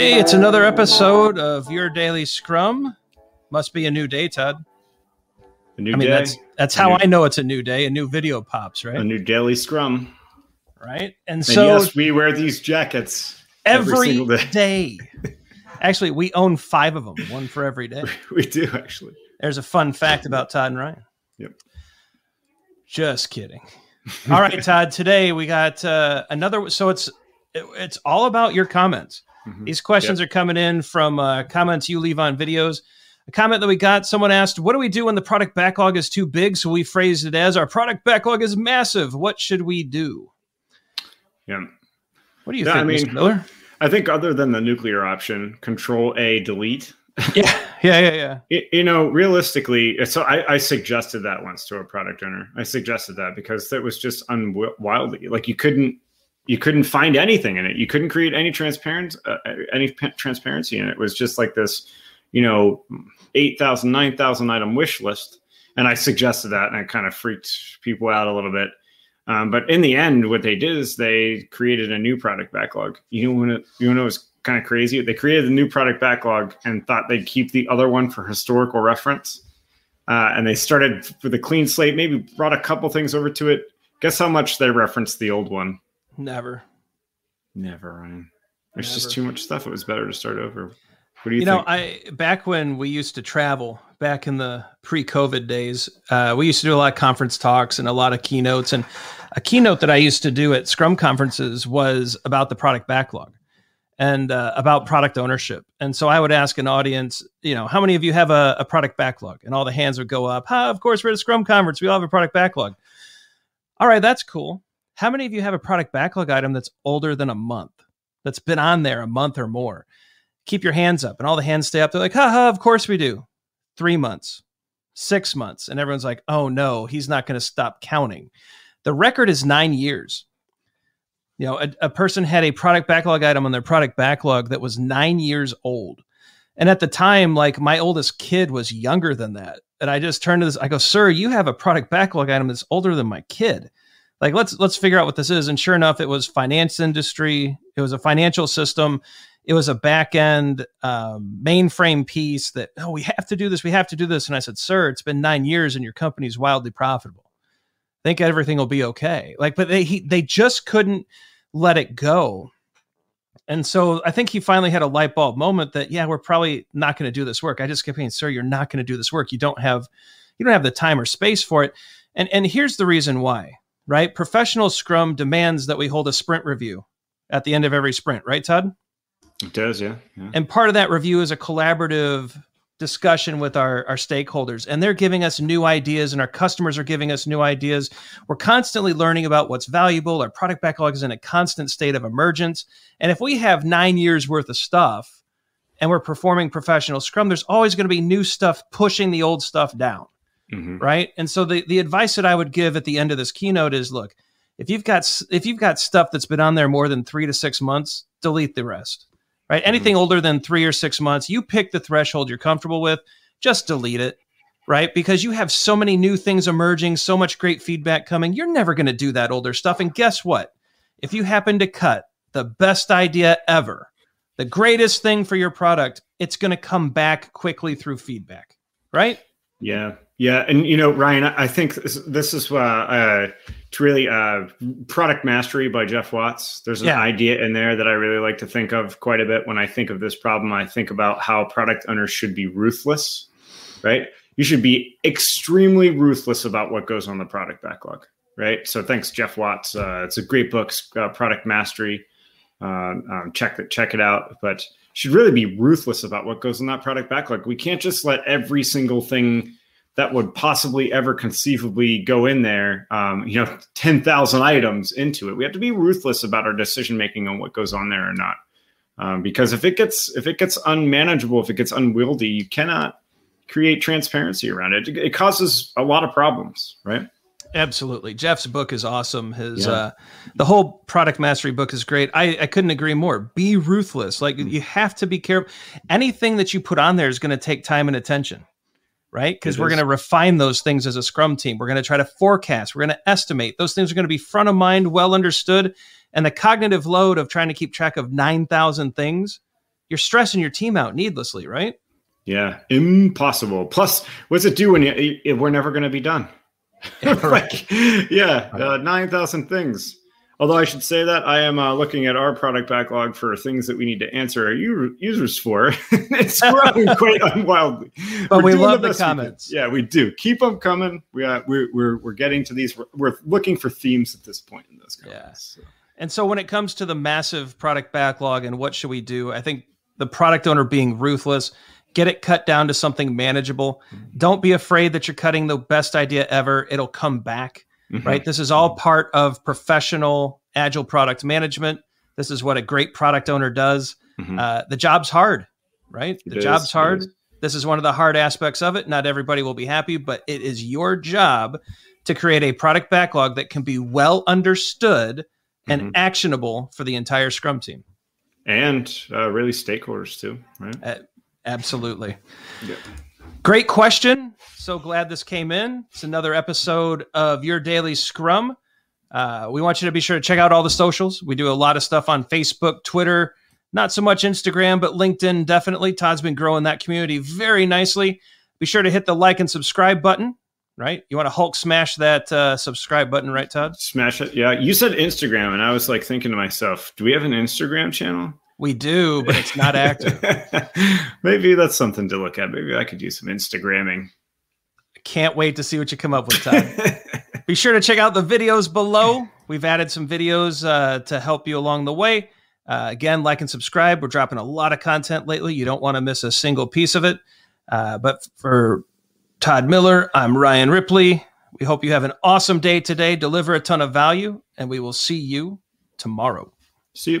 Hey, it's another episode of your daily scrum. Must be a new day, Todd. A new I mean, day, that's that's how new- I know it's a new day. A new video pops, right? a new daily scrum. Right. And And so yes, we wear these jackets every every single day. day. Actually, we own five of them, one for every day. we do actually. There's a fun fact about Todd and Ryan. Yep. Just kidding. All right, Todd. Today we got uh, another. So it's it- it's all about your comments. Mhm. These questions are coming in from uh, comments you leave on videos. A comment that we got, someone asked, "What do we do when the product backlog is too big?" So we phrased it as, "Our product backlog is massive. What should we do?" Yeah. What do you think, I mean- Mr. Miller? I think other than the nuclear option, control A, delete. Yeah, yeah, yeah, yeah. Y- you know, realistically, so I, I suggested that once to a product owner. I suggested that because that was just unwildly like you couldn't you couldn't find anything in it. You couldn't create any transparent uh, any p- transparency in it. It was just like this, you know, 8,000, 9,000 item wish list. And I suggested that and it kind of freaked people out a little bit. Um, but in the end, what they did is they created a new product backlog. You know when it, you know it was kind of crazy. They created a new product backlog and thought they'd keep the other one for historical reference. Uh, and they started with a clean slate. Maybe brought a couple things over to it. Guess how much they referenced the old one? Never. Never, Ryan. There's just too much stuff. It was better to start over. What do you, You know. I back when we used to travel, back in the pre-COVID days, uh, we used to do a lot of conference talks and a lot of keynotes. And a keynote that I used to do at Scrum conferences was about the product backlog and uh, about product ownership. And so I would ask an audience, you know, how many of you have a, a product backlog? And all the hands would go up. Ah, of course, we're at a Scrum conference. We all have a product backlog. All right, that's cool. How many of you have a product backlog item that's older than a month? That's been on there a month or more? keep your hands up and all the hands stay up. They're like haha of course we do. Three months six months and everyone's like oh no he's not going to stop counting. The record is nine years. You know a, a person had a product backlog item on their product backlog that was nine years old. And at the time like my oldest kid was younger than that. And i just turned to this i go sir you have a product backlog item that's older than my kid like let's let's figure out what this is. And sure enough it was finance industry. It was a financial system. It was a back end um, mainframe piece that oh we have to do this. We have to do this. And i said sir it's been nine years and your company's wildly profitable. Think everything will be okay. Like but they he, they just couldn't let it go. And so i think he finally had a light bulb moment that yeah we're probably not going to do this work. I just kept saying sir you're not going to do this work. You don't have you don't have the time or space for it. And and here's the reason why right professional scrum demands that we hold a sprint review at the end of every sprint right todd it does, yeah. yeah. and part of that review is a collaborative discussion with our, our stakeholders and they're giving us new ideas and our customers are giving us new ideas we're constantly learning about what's valuable our product backlog is in a constant state of emergence and if we have nine years worth of stuff and we're performing professional scrum there's always going to be new stuff pushing the old stuff down Mhm. right? And so the, the advice that i would give at the end of this keynote is look if you've got if you've got stuff that's been on there more than three to six months delete the rest right? Anything older than three or six months you pick the threshold you're comfortable with just delete it right? Because you have so many new things emerging so much great feedback coming you're never going to do that older stuff. And guess what? If you happen to cut the best idea ever the greatest thing for your product it's going to come back quickly through feedback right? Yeah, yeah, and you know, Ryan, I think this, is uh, uh, to really uh, product mastery by Geoff Watts. There's an Yeah. idea in there that I really like to think of quite a bit when I think of this problem. I think about how product owners should be ruthless, right? You should be extremely ruthless about what goes on the product backlog, right? So thanks, Geoff Watts. Uh, it's a great book, uh, Product Mastery. Um, um, check it, check it out. But should really be ruthless about what goes in that product backlog. We can't just let every single thing that would possibly ever conceivably go in there, um, you know, 10,000 items into it. We have to be ruthless about our decision making on what goes on there or not. Um, because if it gets if it gets unmanageable, if it gets unwieldy, you cannot create transparency around it. It causes a lot of problems, right? Absolutely. Geoff's book is awesome. His Yeah. uh the whole product mastery book is great. I, I couldn't agree more. Be ruthless. Like Mm. you have to be careful. Anything that you put on there is going to take time and attention. Right? Because we're going to refine those things as a scrum team. We're going to try to forecast. We're going to estimate. Those things are going to be front of mind, well understood. And the cognitive load of trying to keep track of 9,000 things you're stressing your team out needlessly, right? Yeah, impossible. Plus, what's it do when you, we're never going to be done? like, yeah, uh, 9,000 things. Although I should say that I am uh, looking at our product backlog for things that we need to answer our u- users for. it's growing quite unwildly. But we're we love the, the comments. Yeah, we do. Keep them coming. We, uh, we're, we're, we're getting to these. We're, we're, looking for themes at this point in those comments. Yeah. So. And so when it comes to the massive product backlog and what should we do, I think the product owner being ruthless, get it cut down to something manageable. Mm-hmm. Don't be afraid that you're cutting the best idea ever. It'll come back, mm-hmm. right? This is all part of professional agile product management. This is what a great product owner does. Mm-hmm. Uh, the job's hard, right? It the is, job's hard. This is one of the hard aspects of it. Not everybody will be happy, but it is your job to create a product backlog that can be well understood and mm-hmm. actionable for the entire Scrum team. And uh, really stakeholders too, right? Uh, absolutely. Yeah. Great question. So glad this came in. It's another episode of Your Daily Scrum. Uh, we want you to be sure to check out all the socials. We do a lot of stuff on Facebook, Twitter, not so much Instagram, but LinkedIn definitely. Todd's been growing that community very nicely. Be sure to hit the like and subscribe button right? You want to Hulk smash that uh, subscribe button, right, Todd? Smash it. Yeah. You said Instagram, and I was like thinking to myself, do we have an Instagram channel? We do, but it's not active. Maybe that's something to look at. Maybe I could do some Instagramming. Can't wait to see what you come up with, Todd. Be sure to check out the videos below. We've added some videos uh, to help you along the way. Uh, again, like and subscribe. We're dropping a lot of content lately. You don't want to miss a single piece of it. Uh, but for Todd Miller. I'm Ryan Ripley. We hope you have an awesome day today. Deliver a ton of value, and we will see you tomorrow. See you.